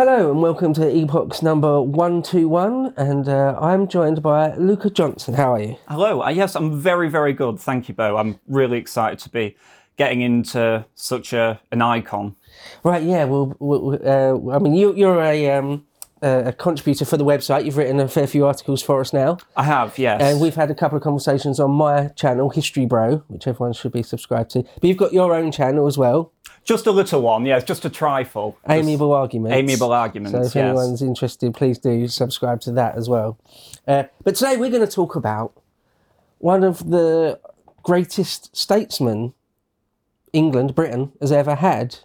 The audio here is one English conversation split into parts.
Hello and welcome to Epochs number 121 and uh, I'm joined by Luca Johnson. How are you? Hello. Uh, yes, I'm very, very good. Thank you, Beau. I'm really excited to be getting into such a an icon. Right, yeah, well, well uh, I mean, you, you're a, um, a contributor for the website. You've written a fair few articles for us now. I have, yes. And we've had a couple of conversations on my channel, History Bro, which everyone should be subscribed to. But you've got your own channel as well. Just a little one, yes, just a trifle. Amiable Arguments. Amiable Arguments, So if yes. anyone's interested, please do subscribe to that as well. Uh, but today we're going to talk about one of the greatest statesmen England, Britain, has ever had.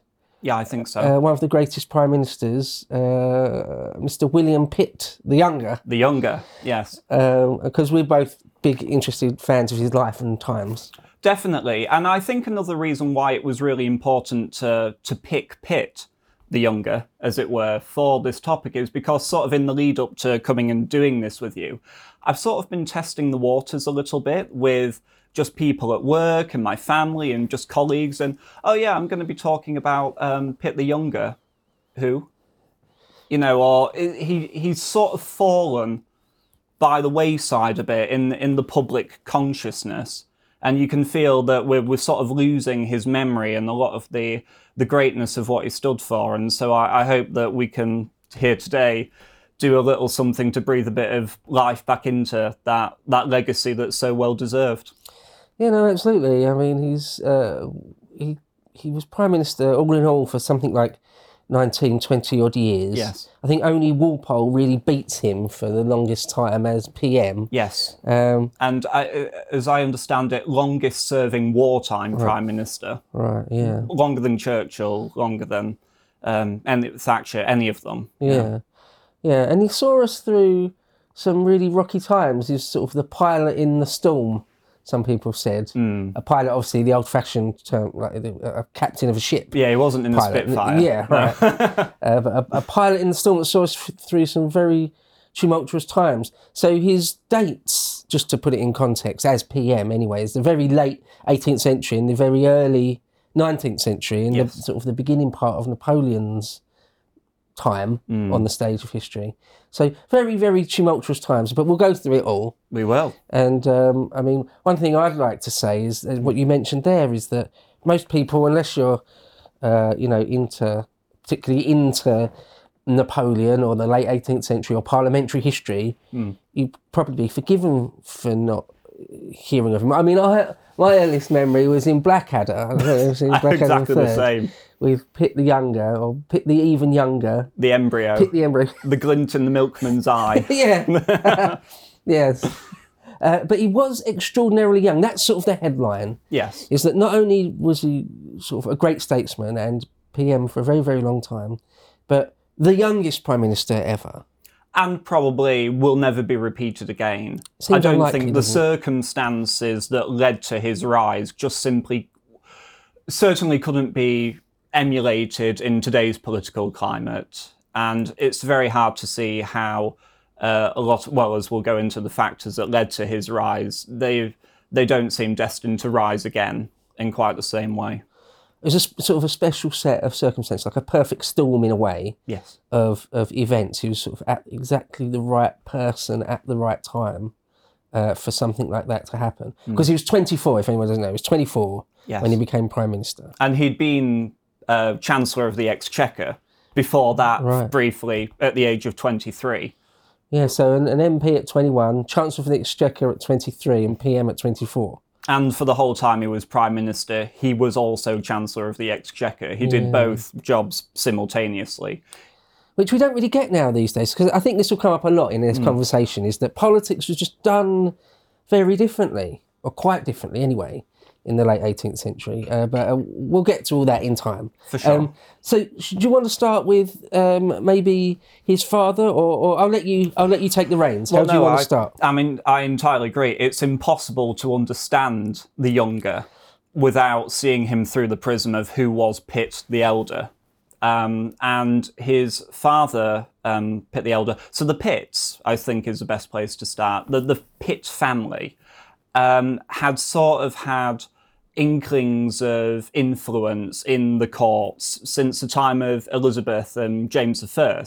Yeah, I think so. Uh, one of the greatest prime ministers, uh, Mr. William Pitt the Younger, the younger, yes. because we're both big, interested fans of his life and times. Definitely. And I think another reason why it was really important to, to pick Pitt, the younger, as it were, for this topic is because, sort of, in the lead up to coming and doing this with you, I've sort of been testing the waters a little bit with just people at work and my family and just colleagues. And, oh, yeah, I'm going to be talking about um, Pitt the younger. Who? You know, or he, he's sort of fallen by the wayside a bit in, in the public consciousness and you can feel that we're, we're sort of losing his memory and a lot of the the greatness of what he stood for. And so I, I hope that we can here today do a little something to breathe a bit of life back into that that legacy that's so well deserved. Yeah, no, absolutely. I mean, he's uh, he he was prime minister all in all for something like 19, 20 odd years. Yes. I think only Walpole really beats him for the longest time as PM. Yes, Um, and I, uh, as I understand it, longest serving wartime prime minister, right, yeah. longer than Churchill, longer than um, any, Thatcher, any of them. Yeah. Yeah, and he saw us through some really rocky times. He's sort of the pilot in the storm, some people have said. Hmm. A pilot, obviously, the old fashioned term, like the- a captain of a ship. Yeah, he wasn't in the Spitfire. Yeah, right. uh, but a, a pilot in the storm that saw us f- through some very tumultuous times. So his dates, just to put it in context, as PM anyway, is the very late 18th century and the very early 19th century, and Yes. the sort of the beginning part of Napoleon's time on the stage of history. So very, very tumultuous times. But we'll go through it all. We will. And um, I mean, one thing I'd like to say is what you mentioned there is that most people, unless you're, uh, you know, into particularly into Napoleon or the late 18th century or parliamentary history, you'd probably be forgiven for not hearing of him. I mean, I my earliest memory was in Blackadder. I don't know if you've seen Blackadder exactly the same. With Pitt the Younger or Pitt the even younger, The embryo. Pitt the embryo. the glint in the milkman's eye. yeah. yes. Uh, but he was extraordinarily young. That's sort of the headline. yes. Is that not only was he sort of a great statesman and PM for a very, very long time, but the youngest prime minister ever. And probably will never be repeated again. Seems I don't unlikely, think the circumstances that led to his rise just simply certainly couldn't be emulated in today's political climate. And it's very hard to see how uh, a lot, well, as we'll go into the factors that led to his rise, they they don't seem destined to rise again in quite the same way. It was a sort of a special set of circumstances, like a perfect storm in a way Yes. of, of events. He was sort of at exactly the right person at the right time uh, for something like that to happen. Because he was 24, if anyone doesn't know, he was 24 Yes. when he became prime minister. and he'd been uh, Chancellor of the Exchequer before that, Right. briefly at the age of 23. Yeah, so an, an MP at 21, Chancellor for the Exchequer at 23, and PM at 24. And for the whole time he was Prime Minister, he was also Chancellor of the Exchequer. He did both jobs simultaneously. Which we don't really get now these days, because I think this will come up a lot in this conversation, is that politics was just done very differently, or quite differently anyway, in the late 18th century. Uh, but uh, we'll get to all that in time. For sure. Um, so, do you want to start with um, maybe his father, or, or I'll let you I'll let you take the reins. How do you No, want I, to start? I mean, I entirely agree. It's impossible to understand the younger without seeing him through the prism of who was Pitt the Elder. Um, and his father, um, Pitt the Elder. So the Pitts, I think, is the best place to start. The, the Pitt family um, had sort of had inklings of influence in the courts since the time of Elizabeth and James I.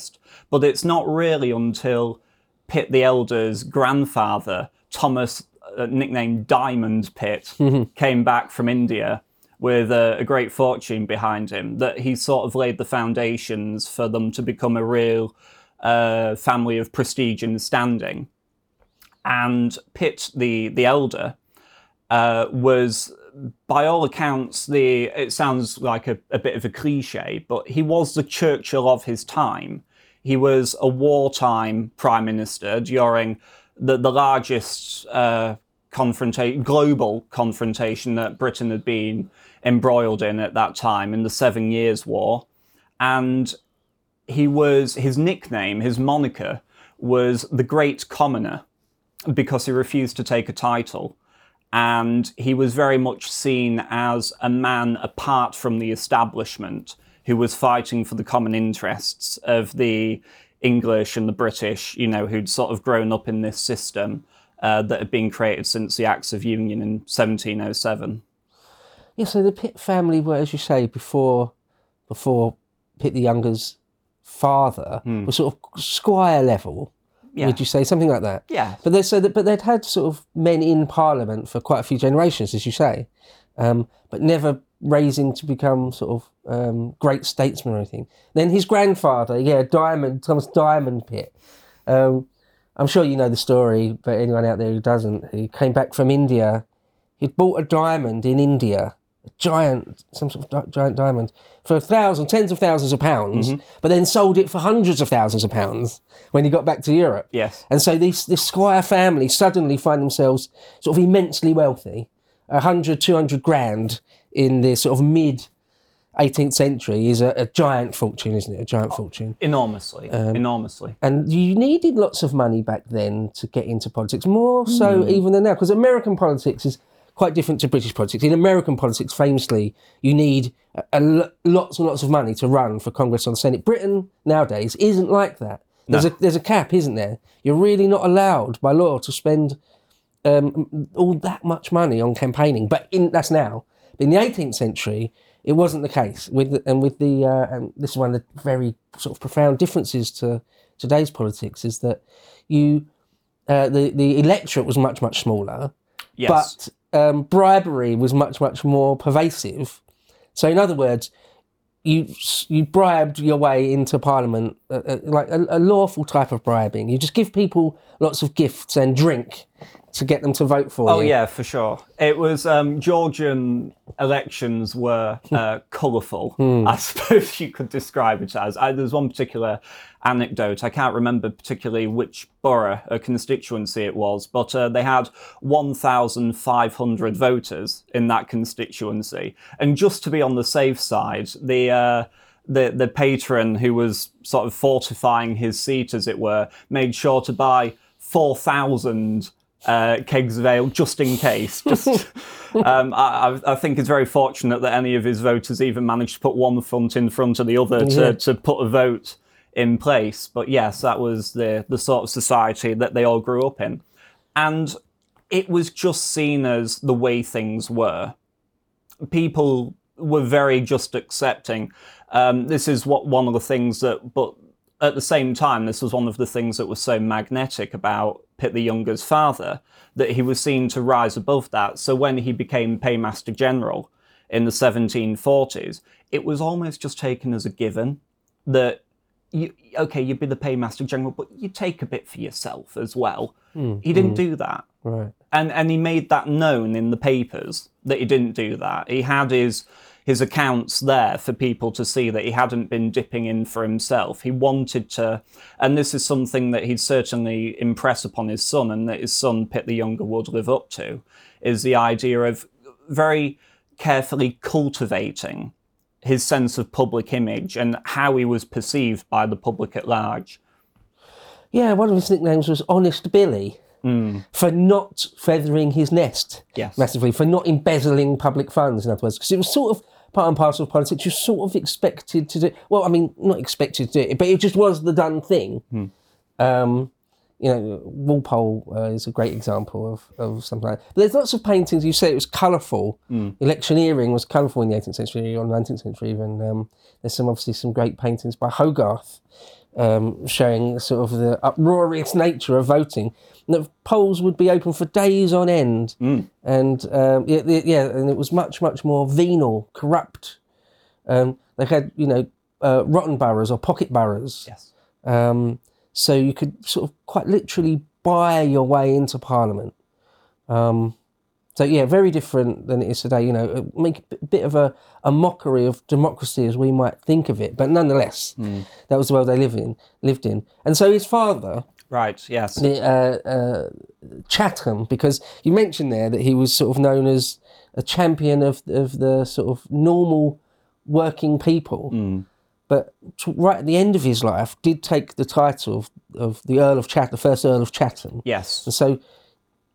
But it's not really until Pitt the Elder's grandfather, Thomas, uh, nicknamed Diamond Pitt, came back from India with a, a, great fortune behind him that he sort of laid the foundations for them to become a real uh, family of prestige and standing. And Pitt the the Elder uh, was by all accounts, the it sounds like a, a, bit of a cliche, but he was the Churchill of his time. He was a wartime prime minister during the, the largest uh, confrontation, global confrontation that Britain had been embroiled in at that time in the Seven Years' War. And he was, his nickname, his moniker, was the Great Commoner because he refused to take a title and he was very much seen as a man apart from the establishment who was fighting for the common interests of the English and the British, you know, who'd sort of grown up in this system uh, that had been created since the Acts of Union in 1707. Yeah, so the Pitt family were, as you say, before before Pitt the Younger's father, Hmm. was sort of squire level. Yeah. Would you say something like that? Yeah. But they so that, but they'd had sort of men in Parliament for quite a few generations, as you say, um, but never raising to become sort of um, great statesmen or anything. Then his grandfather, yeah, Diamond Thomas Diamond Pitt. Um, I'm sure you know the story, but anyone out there who doesn't, he came back from India. He'd bought a diamond in India, giant, some sort of giant diamond, for a thousand, tens of thousands of pounds, mm-hmm. but then sold it for hundreds of thousands of pounds when he got back to Europe. Yes. And so this, this Squire family suddenly find themselves sort of immensely wealthy, 100, 200 grand in the sort of mid 18th century is a, a giant fortune, isn't it? A giant fortune. Enormously. Um, enormously. And you needed lots of money back then to get into politics, more so hmm. even than now, because American politics is quite different to British politics. In American politics, famously, you need a, a lots and lots of money to run for Congress or the Senate. Britain nowadays isn't like that. There's a there's a cap, isn't there? You're really not allowed by law to spend um, all that much money on campaigning. But in that's now. But in the 18th century, it wasn't the case. With the, and with the uh, and this is one of the very sort of profound differences to today's politics is that you uh, the the electorate was much much smaller, Yes. Um, bribery was much much more pervasive. So in other words. You you bribed your way into parliament, uh, uh, like a, a lawful type of bribing. You just give people lots of gifts and drink to get them to vote for Oh you. yeah, for sure. It was um, Georgian elections were uh, colourful. I suppose you could describe it as. I, there's one particular anecdote. I can't remember particularly which borough or constituency it was, but uh, they had 1,500 voters in that constituency, and just to be on the safe side, the. Uh, the, the patron who was sort of fortifying his seat, as it were, made sure to buy 4,000 uh, kegs of ale just in case. Just, um, I, I- think it's very fortunate that any of his voters even managed to put one front in front of the other to, to put a vote in place. But yes, that was the, the sort of society that they all grew up in. And it was just seen as the way things were. People were very just accepting. Um, this is what one of the things that, but at the same time, this was one of the things that was so magnetic about Pitt the Younger's father that he was seen to rise above that. So when he became Paymaster General in the 1740s, it was almost just taken as a given that you, okay, you'd be the Paymaster General, but you take a bit for yourself as well. Hmm, he didn't hmm. do that Right. and and he made that known in the papers that he didn't do that. He had his his accounts there for people to see that he hadn't been dipping in for himself. He wanted to, and this is something that he'd certainly impress upon his son, and that his son Pitt the Younger would live up to, is the idea of very carefully cultivating his sense of public image and how he was perceived by the public at large. Yeah, one of his nicknames was Honest Billy hmm. for not feathering his nest Yes. massively, for not embezzling public funds, in other words, because it was sort of part and parcel of politics. You're sort of expected to do. Well, I mean, not expected to do it, but it just was the done thing. Um, you know, Walpole uh, is a great example of, of something like that. But there's lots of paintings, you say it was colourful. Electioneering was colourful in the 18th century or 19th century even. Um, there's some obviously some great paintings by Hogarth um, showing sort of the uproarious nature of voting. And the polls would be open for days on end. And um, yeah, yeah, yeah, and it was much, much more venal, corrupt. Um, they had, you know, uh, rotten boroughs or pocket boroughs. Yes. Um, so you could sort of quite literally buy your way into Parliament. Um, so yeah, very different than it is today. You know, make a bit- of a, a mockery of democracy as we might think of it, but nonetheless, that was the world they live in, lived in. And so his father, Right. Yes. the, uh, uh, Chatham, because you mentioned there that he was sort of known as a champion of of the sort of normal working people. But t- right at the end of his life, did take the title of, of the Earl of Chatham, the first Earl of Chatham. Yes. And so,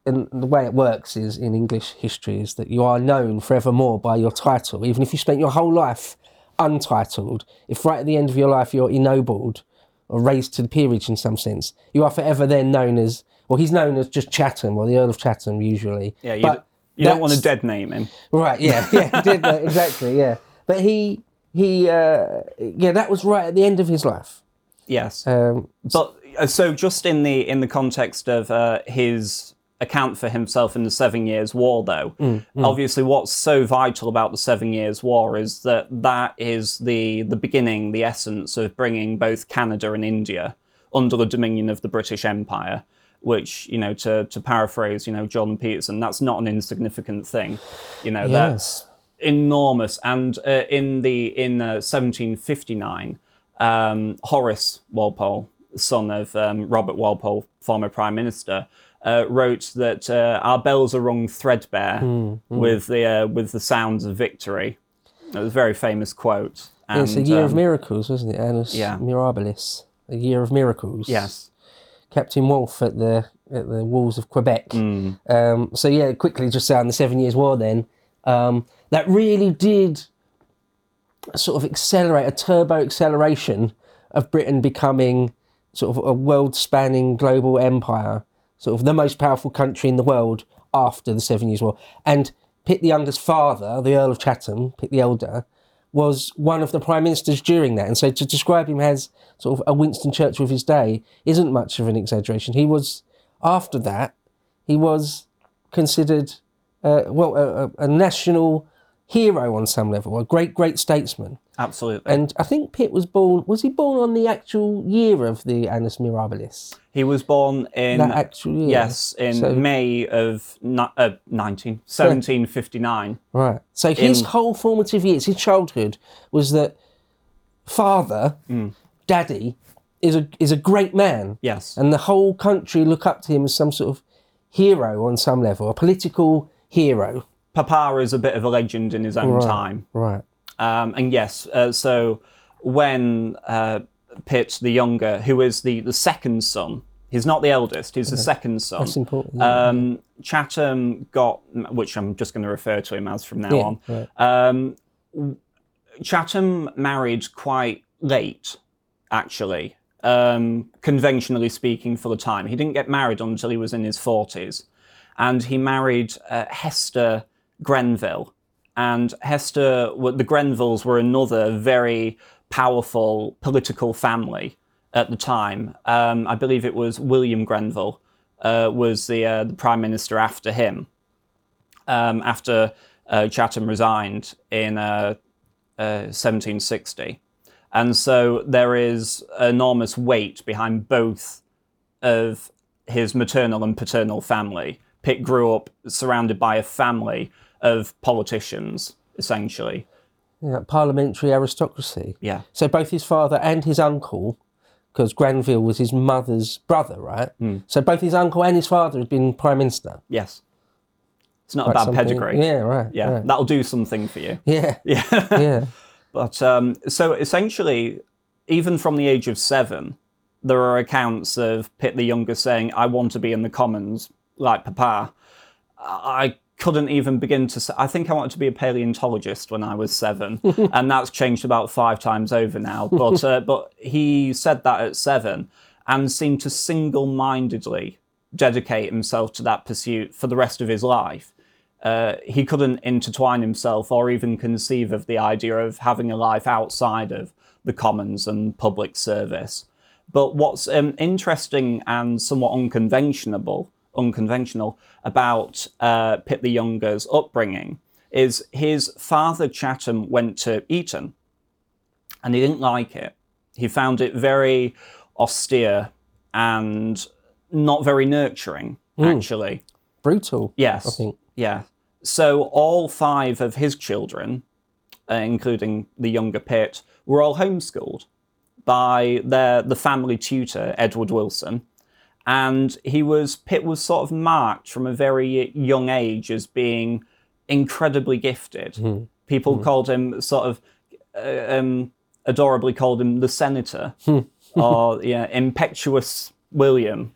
and the way it works is in English history is that you are known forevermore by your title, even if you spent your whole life untitled. If right at the end of your life you're ennobled or raised to the peerage in some sense, you are forever then known as. Well, he's known as just Chatham or the Earl of Chatham usually. Yeah. You, But you don't want to dead name him. Right. Yeah. Yeah. that, exactly. Yeah. But he he uh, yeah that was right at the end of his life. Yes. Um, But uh, so just in the in the context of uh, his account for himself in the Seven Years' War, though, obviously what's so vital about the Seven Years' War is that that is the the beginning, the essence of bringing both Canada and India under the dominion of the British Empire. Which you know, to to paraphrase, you know, Jordan Peterson, that's not an insignificant thing. You know, that's enormous. And uh, in the in uh, 1759, um, Horace Walpole, son of um, Robert Walpole, former prime minister, uh, wrote that uh, our bells are rung threadbare with the uh, with the sounds of victory. It was a very famous quote. And, it's a year of um, miracles, wasn't it? Annus yeah. Mirabilis, a year of miracles. yes, Captain Wolfe at the at the walls of Quebec. Mm. Um, so yeah, quickly just say on the Seven Years' War, then um, that really did sort of accelerate a turbo acceleration of Britain becoming sort of a world-spanning global empire, sort of the most powerful country in the world after the Seven Years' War. And Pitt the Younger's father, the Earl of Chatham, Pitt the Elder, was one of the prime ministers during that. And so to describe him as sort of a Winston Churchill of his day isn't much of an exaggeration. He was, after that, he was considered, uh, well, a, a, a national hero on some level, a great, great statesman. Absolutely. And I think Pitt was born, was he born on the actual year of the Annus Mirabilis? he was born in That actual year? yes in So- May of ni- uh, 19, 1759. Right. So his In- whole formative years, his childhood, was that father, daddy, is a is a great man, Yes. and the whole country look up to him as some sort of hero on some level, a political hero. Papa is a bit of a legend in his own time. Right. Um, and yes, uh, so when uh, Pitt the younger, who is the, the second son, he's not the eldest, he's the second son. That's important. yeah. Um, Chatham got, which I'm just going to refer to him as from now Yeah, on. right. Um, Chatham married quite late, actually, um, conventionally speaking, for the time. He didn't get married until he was in his 40s. And he married uh, Hester Grenville. And Hester, the Grenvilles were another very powerful political family at the time. Um, I believe it was William Grenville uh, was the, uh, the prime minister after him um, after uh, Chatham resigned in uh, uh, 1760. And so there is enormous weight behind both of his maternal and paternal family. Pitt grew up surrounded by a family of politicians, essentially. yeah, parliamentary aristocracy. Yeah. So both his father and his uncle, because Grenville was his mother's brother, right? So both his uncle and his father had been prime minister. Yes. It's not a bad pedigree. Yeah, right. Yeah, right. that'll do something for you. Yeah. Yeah. Yeah. But um, so essentially, even from the age of seven, there are accounts of Pitt the Younger saying, I want to be in the Commons like Papa. I couldn't even begin to I think I wanted to be a paleontologist when I was seven, and that's changed about five times over now. But, uh, but he said that at seven. and seemed to single mindedly dedicate himself to that pursuit for the rest of his life. Uh, he couldn't intertwine himself or even conceive of the idea of having a life outside of the commons and public service. But what's um, interesting and somewhat unconventional, unconventional about uh, Pitt the Younger's upbringing is his father Chatham went to Eton, and he didn't like it. He found it very austere and not very nurturing, actually. Brutal. Yes. I think. Yeah. So all five of his children, uh, including the younger Pitt, were all homeschooled by their the family tutor Edward Wilson, and he was Pitt was sort of marked from a very young age as being incredibly gifted. People called him sort of uh, um, adorably called him the senator or yeah impetuous William.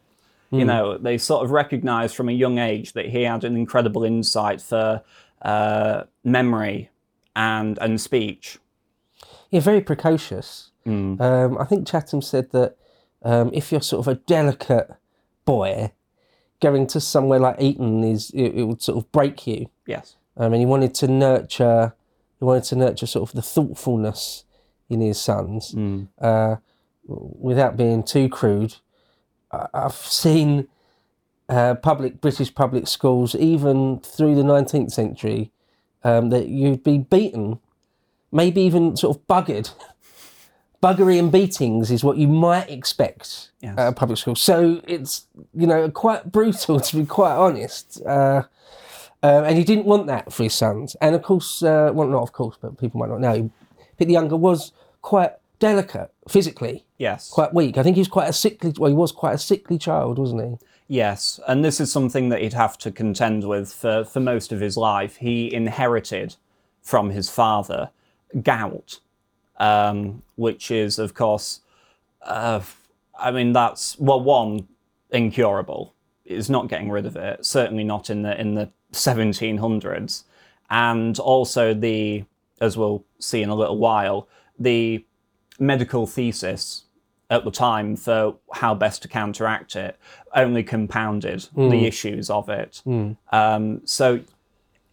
You know, they sort of recognized from a young age that he had an incredible insight for uh, memory and and speech. Yeah, very precocious. Mm. Um, I think Chatham said that um, if you're sort of a delicate boy, going to somewhere like Eton is it, it would sort of break you. Yes. Um, and he wanted to nurture, he wanted to nurture sort of the thoughtfulness in his sons, uh, without being too crude. I- I've seen uh, public British public schools, even through the nineteenth century, um, that you'd be beaten, maybe even sort of buggered. Buggery and beatings is what you might expect Yes. at a public school. So it's you know quite brutal to be quite honest. Uh, um, and he didn't want that for his sons. And of course, uh, well, not of course, but people might not know. Pitt the Younger was quite delicate physically, Yes. quite weak. I think he was quite a sickly. Well, he was quite a sickly child, wasn't he? Yes, and this is something that he'd have to contend with for, for most of his life. He inherited from his father gout, um, which is, of course, uh, I mean, that's, well, one, incurable. Is not getting rid of it, certainly not in the, in the 1700s. And also the, as we'll see in a little while, the medical thesis at the time for how best to counteract it only compounded the issues of it. Um, so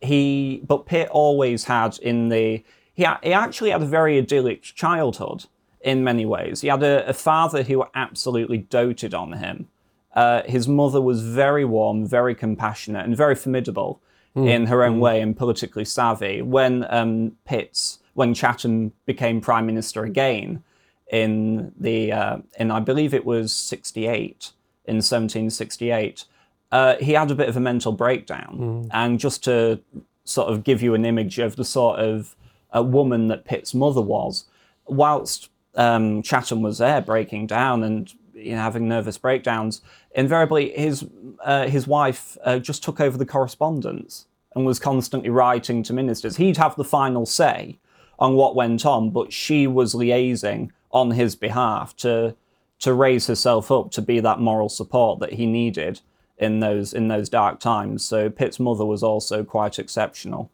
he, but Pitt always had in the he he actually had a very idyllic childhood in many ways. He had a, a father who absolutely doted on him. Uh, his mother was very warm, very compassionate, and very formidable in her own way and politically savvy. When um, Pitt's when Chatham became prime minister again in the uh, in I believe it was sixty eight in seventeen sixty eight, uh, he had a bit of a mental breakdown. And just to sort of give you an image of the sort of a woman that Pitt's mother was, whilst um, Chatham was there breaking down and you know, having nervous breakdowns, invariably his uh, his wife uh, just took over the correspondence and was constantly writing to ministers. He'd have the final say on what went on, but she was liaising on his behalf to to raise herself up to be that moral support that he needed in those in those dark times. So Pitt's mother was also quite exceptional.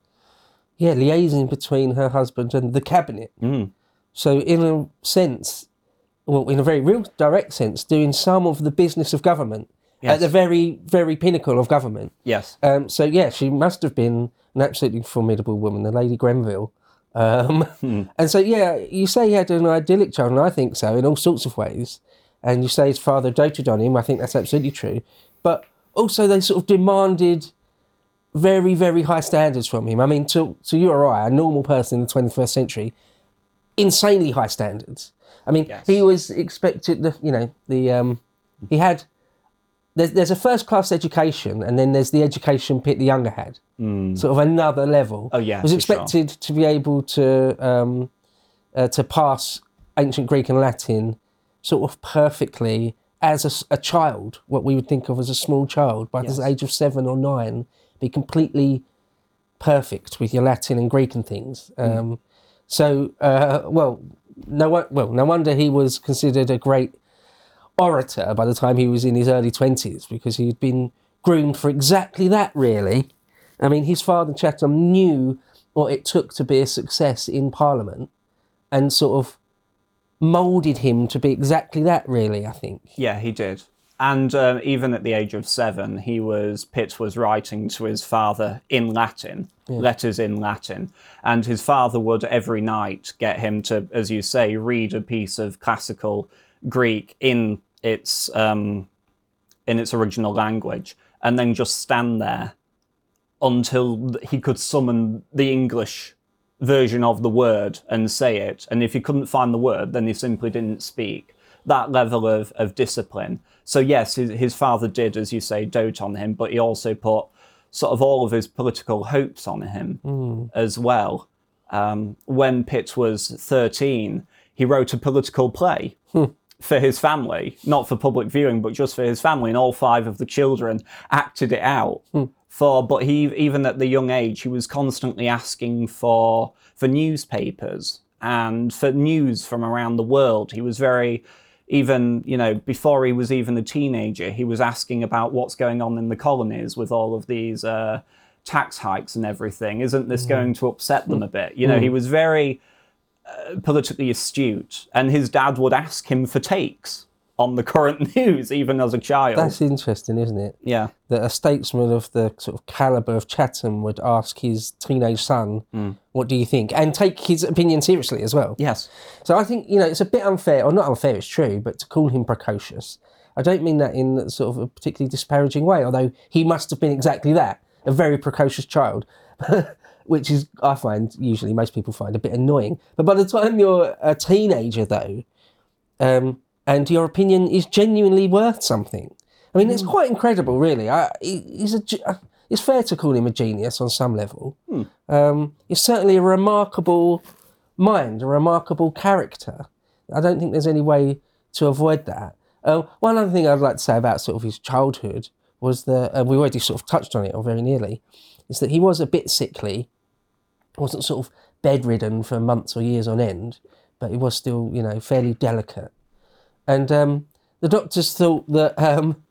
Yeah, liaising between her husband and the cabinet. So, in a sense, well, in a very real direct sense, doing some of the business of government Yes. at the very, very pinnacle of government. Yes. Um, so yeah, she must have been an absolutely formidable woman, the Lady Grenville. Um, And so yeah, you say he had an idyllic child, and I think so in all sorts of ways. And you say his father doted on him. I think that's absolutely true. But also, they sort of demanded very, very high standards from him. I mean, to to you or I, a normal person in the twenty first century, insanely high standards. I mean, Yes. he was expected. The you know the um, he had there's, there's a first class education and then there's the education Pitt the Younger had. Sort of another level. Oh, yeah, Was for sure. expected to be able to um, uh, to pass ancient Greek and Latin sort of perfectly as a child, what we would think of as a small child, by Yes. the age of seven or nine, be completely perfect with your Latin and Greek and things. Mm. Um, so, uh, well, no, well, no wonder he was considered a great orator by the time he was in his early 20s because he'd been groomed for exactly that, really. I mean, his father, Chatham, knew what it took to be a success in Parliament and sort of moulded him to be exactly that. Really, I think. Yeah, he did. And uh, even at the age of seven, he was Pitt was writing to his father in Latin, letters in Latin, and his father would every night get him to, as you say, read a piece of classical Greek in its um, in its original language, and then just stand there until he could summon the English version of the word and say it. And if he couldn't find the word, then he simply didn't speak. That level of, of discipline. So, yes, his, his father did, as you say, dote on him, but he also put sort of all of his political hopes on him hmm. as well. Um, when Pitt was 13, he wrote a political play hmm. for his family, not for public viewing, but just for his family, and all five of the children acted it out. Hmm. For but he even at the young age, he was constantly asking for for newspapers and for news from around the world. He was very even you know before he was even a teenager, he was asking about what's going on in the colonies with all of these uh, tax hikes and everything. Isn't this going to upset them a bit? You know, he was very uh, politically astute, and his dad would ask him for takes on the current news, even as a child. That's interesting, isn't it? yeah, That a statesman of the sort of caliber of Chatham would ask his teenage son, "What do you think?" and take his opinion seriously as well. yes, So I think you know it's a bit unfair, or not unfair. It's true, but to call him precocious, I don't mean that in sort of a particularly disparaging way. Although he must have been exactly that—a very precocious child, which is I find usually most people find a bit annoying. But by the time you're a teenager, though, um, and your opinion is genuinely worth something, I mean, it's quite incredible, really. I, he's a. uh, It's fair to call him a genius on some level. Um, he's certainly a remarkable mind, a remarkable character. I don't think there's any way to avoid that. Uh, one other thing I'd like to say about sort of his childhood was that, and we already sort of touched on it, or very nearly, is that he was a bit sickly, wasn't sort of bedridden for months or years on end, but he was still, you know, fairly delicate. And um, the doctors thought that um,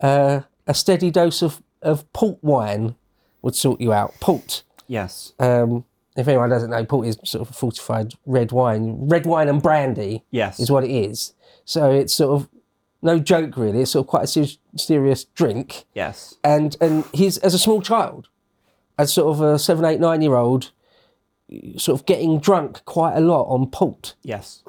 uh, a steady dose of, of port wine would sort you out. Port. yes, Um, if anyone doesn't know, port is sort of fortified red wine. Red wine and brandy yes, is what it is. So it's sort of no joke, really. It's sort of quite a ser- serious drink. yes. And and he's as a small child, as sort of a seven, eight, nine year old, sort of getting drunk quite a lot on port. Yes.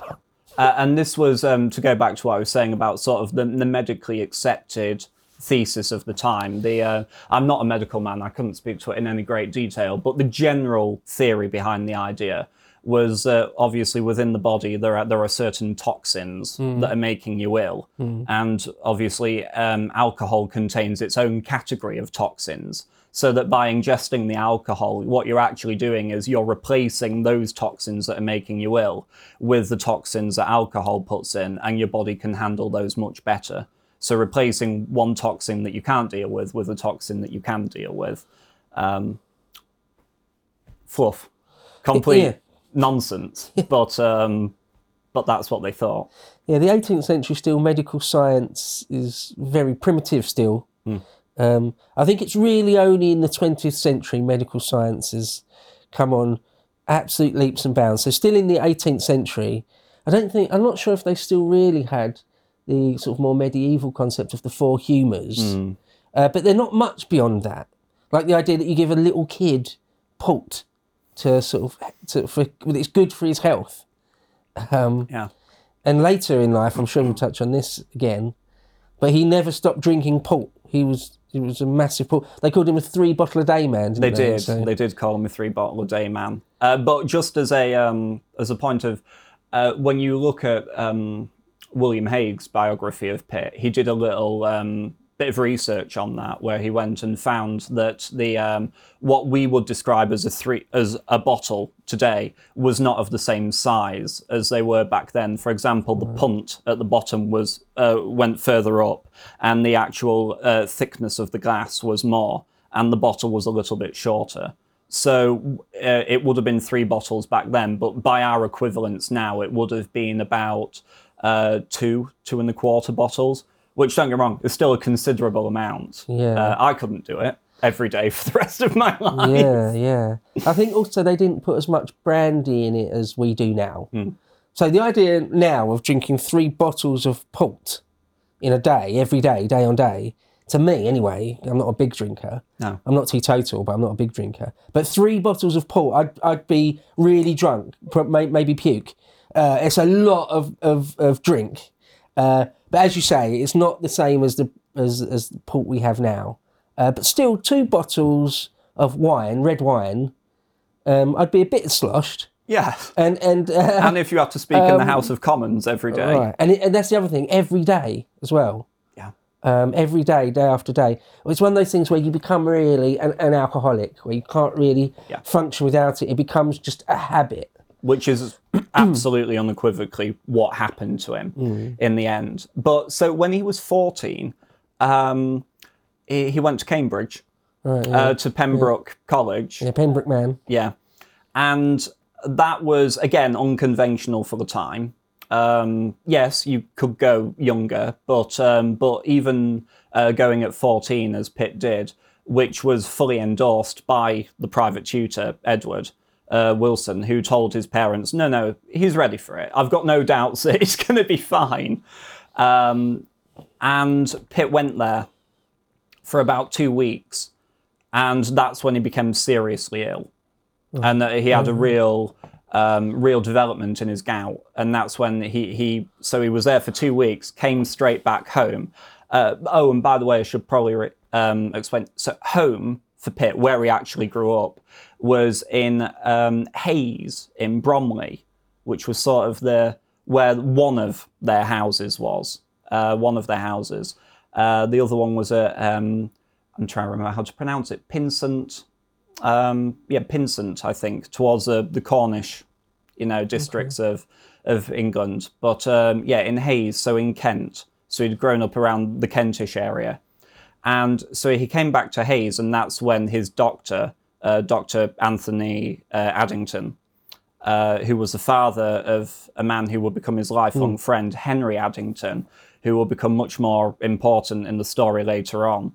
Uh, and this was um, to go back to what I was saying about sort of the, the medically accepted thesis of the time. The uh, I'm not a medical man; I couldn't speak to it in any great detail. But the general theory behind the idea was uh, obviously within the body there are there are certain toxins that are making you ill, and obviously um, alcohol contains its own category of toxins. So that by ingesting the alcohol, what you're actually doing is you're replacing those toxins that are making you ill with the toxins that alcohol puts in, and your body can handle those much better. So replacing one toxin that you can't deal with with a toxin that you can deal with. Um, fluff, complete Yeah. nonsense, but um, but that's what they thought. Yeah, the 18th century still medical science is very primitive still. Um, I think it's really only in the 20th century medical science has come on absolute leaps and bounds. So still in the 18th century, I don't think I'm not sure if they still really had the sort of more medieval concept of the four humours, uh, but they're not much beyond that. Like the idea that you give a little kid port to sort of to, for it's good for his health. Um, Yeah. and later in life, I'm sure we'll touch on this again, but he never stopped drinking port. He was he was a massive port. They called him a three bottle a day man. Didn't They they, did. So- They did call him a three bottle a day man. Uh, but just as a um, as a point of uh, when you look at um, William Hague's biography of Pitt, he did a little um, bit of research on that, where he went and found that the um, what we would describe as a three as a bottle today was not of the same size as they were back then. For example, the punt at the bottom was uh, went further up, and the actual uh, thickness of the glass was more, and the bottle was a little bit shorter. So uh, it would have been three bottles back then, but by our equivalents now, it would have been about uh, two, two and a quarter bottles. Which don't get wrong, is still a considerable amount. Yeah. Uh, I couldn't do it every day for the rest of my life. yeah, yeah. I think also they didn't put as much brandy in it as we do now. So the idea now of drinking three bottles of port in a day, every day, day on day, to me anyway, I'm not a big drinker. No. I'm not teetotal, but I'm not a big drinker. But three bottles of port, I'd, I'd be really drunk, maybe puke. Uh, it's a lot of, of, of drink. Uh, but as you say, it's not the same as the as, as the port we have now. Uh, but still, two bottles of wine, red wine, um, I'd be a bit sloshed. Yeah. And and uh, And if you have to speak in the House of Commons every day. Right, and, it, and that's the other thing. Every day as well. Yeah. Um, every day, day after day. It's one of those things where you become really an, an alcoholic, where you can't really Yeah. function without it. It becomes just a habit. Which is absolutely unequivocally what happened to him in the end. But so when he was 14, um, he, he went to Cambridge, uh, to Pembroke College. Yeah, Pembroke man. Yeah. And that was, again, unconventional for the time. Um, yes, you could go younger, but um, but even uh, going at 14, as Pitt did, which was fully endorsed by the private tutor, Edward uh, Wilson, who told his parents, no, no, he's ready for it. I've got no doubts that he's going to be fine. Um, and Pitt went there for about two weeks, and that's when he became seriously ill and that he had a real um, real development in his gout, and that's when he he so he was there for two weeks, came straight back home. Uh, oh, and by the way, I should probably re- um, explain. So home for Pitt, where he actually grew up, was in um, Hayes in Bromley, which was sort of the where one of their houses was. Uh, one of their houses. Uh, the other one was a um, I'm trying to remember how to pronounce it. Pynsent um, yeah, Pynsent, I think, towards the, the Cornish, you know, districts of of England. But um, yeah, in Hayes, so in Kent. So he'd grown up around the Kentish area, and so he came back to Hayes, and that's when his doctor, uh, Doctor Anthony uh, Addington, uh, who was the father of a man who would become his lifelong friend, Henry Addington, who will become much more important in the story later on.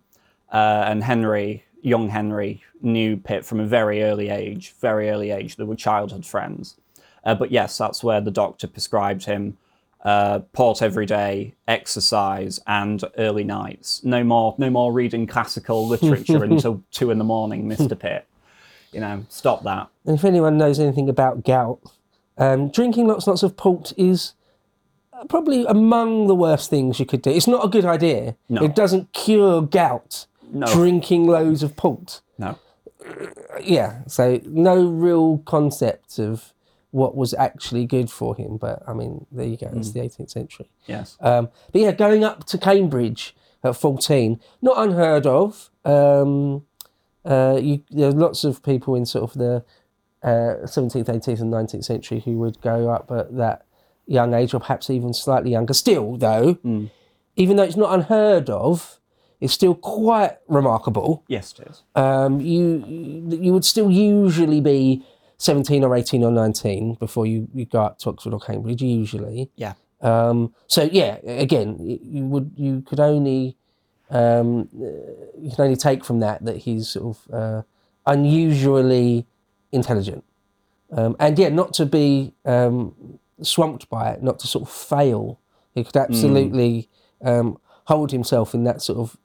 Uh, and Henry, young Henry, knew Pitt from a very early age, very early age. They were childhood friends. Uh, but yes, that's where the doctor prescribed him uh, port every day, exercise, and early nights. No more, no more reading classical literature until two in the morning, Mister Pitt. You know, stop that. And if anyone knows anything about gout, um, drinking lots lots of port is probably among the worst things you could do. It's not a good idea. No. It doesn't cure gout. No. Drinking loads of port. No. Yeah, so no real concept of what was actually good for him. But I mean, there you go. It's the 18th century. Yes. Um, but yeah, going up to Cambridge at 14, not unheard of. Um, uh, you, there's lots of people in sort of the uh, 17th, 18th, and 19th century who would go up at that young age, or perhaps even slightly younger. Still, though, even though it's not unheard of, it's still quite remarkable. yes, it is. Um, you you would still usually be 17 or 18 or 19 before you, you go up to Oxford or Cambridge, usually. Yeah. Um, so yeah, again, you would you could only um, you can only take from that that he's sort of uh, unusually intelligent, um, and yeah, not to be um, swamped by it, not to sort of fail. He could absolutely um, hold himself in that sort of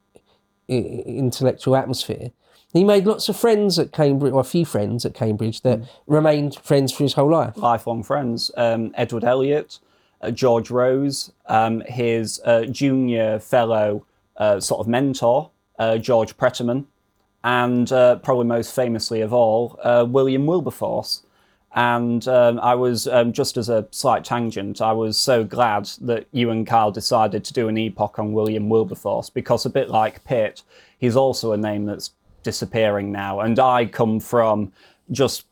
i- intellectual atmosphere. He made lots of friends at Cambridge, or a few friends at Cambridge that remained friends for his whole life. lifelong friends. Um, Edward Eliot, uh, George Rose, um, his uh, junior fellow uh, sort of mentor, uh, George Pretyman, and uh, probably most famously of all, uh, William Wilberforce. And um, I was, um, just as a slight tangent, I was so glad that you and Carl decided to do an epoch on William Wilberforce because, a bit like Pitt, he's also a name that's disappearing now. And I come from just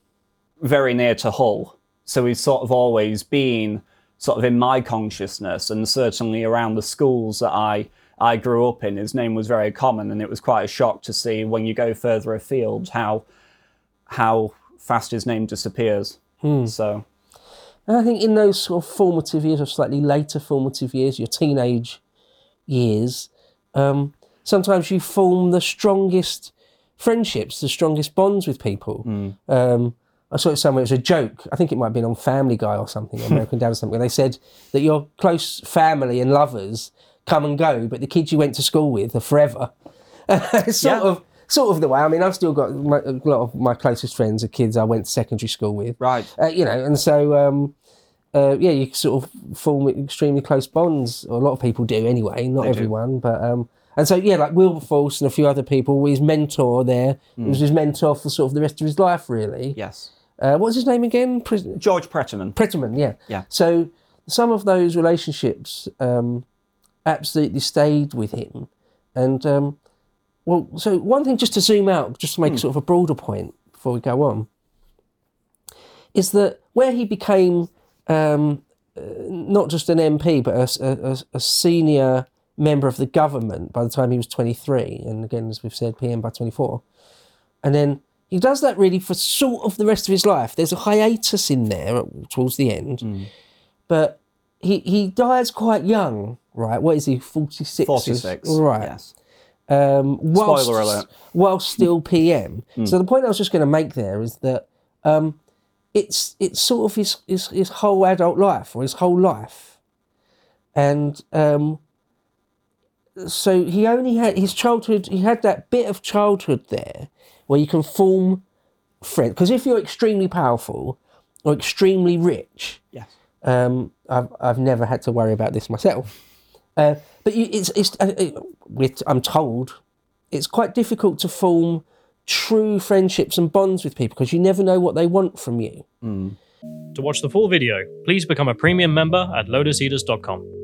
very near to Hull. So he's sort of always been sort of in my consciousness and certainly around the schools that I I grew up in. His name was very common and it was quite a shock to see when you go further afield how how fast his name disappears. So And I think in those sort of formative years, or slightly later formative years, your teenage years, um, sometimes you form the strongest friendships, the strongest bonds with people. Um, I saw it somewhere. It was a joke. I think it might have been on Family Guy or something, or American Dad or something. They said that your close family and lovers come and go, but the kids you went to school with are forever. Sort Yeah. of, sort of the way. I mean, I've still got my, a lot of my closest friends are kids I went to secondary school with. Right. Uh, you know, and so um, uh, yeah, you sort of form extremely close bonds. Or a lot of people do anyway, not everyone, but um, and so yeah, like Wilberforce and a few other people. His mentor there he was his mentor for sort of the rest of his life, really. Yes. Uh, what was his name again? George Pretyman. Pretyman, yeah. Yeah. So some of those relationships um, absolutely stayed with him, and um, well, so one thing just to zoom out, just to make sort of a broader point before we go on, is that where he became um, uh, not just an MP but a, a, a senior member of the government by the time he was 23, and again, as we've said, PM by 24, and then he does that really for sort of the rest of his life. There's a hiatus in there towards the end, but he he dies quite young, right? What is he? 46. 46. right? Yes. Um, whilst, Spoiler alert. While still PM. So the point I was just going to make there is that um, it's it's sort of his, his his whole adult life or his whole life, and um, so he only had his childhood. He had that bit of childhood there where you can form friends. Because if you're extremely powerful or extremely rich, Yes. um, I've I've never had to worry about this myself. Uh, but you, it's it's uh, it, I'm told it's quite difficult to form true friendships and bonds with people because you never know what they want from you. To watch the full video, please become a premium member at lotuseaters.com.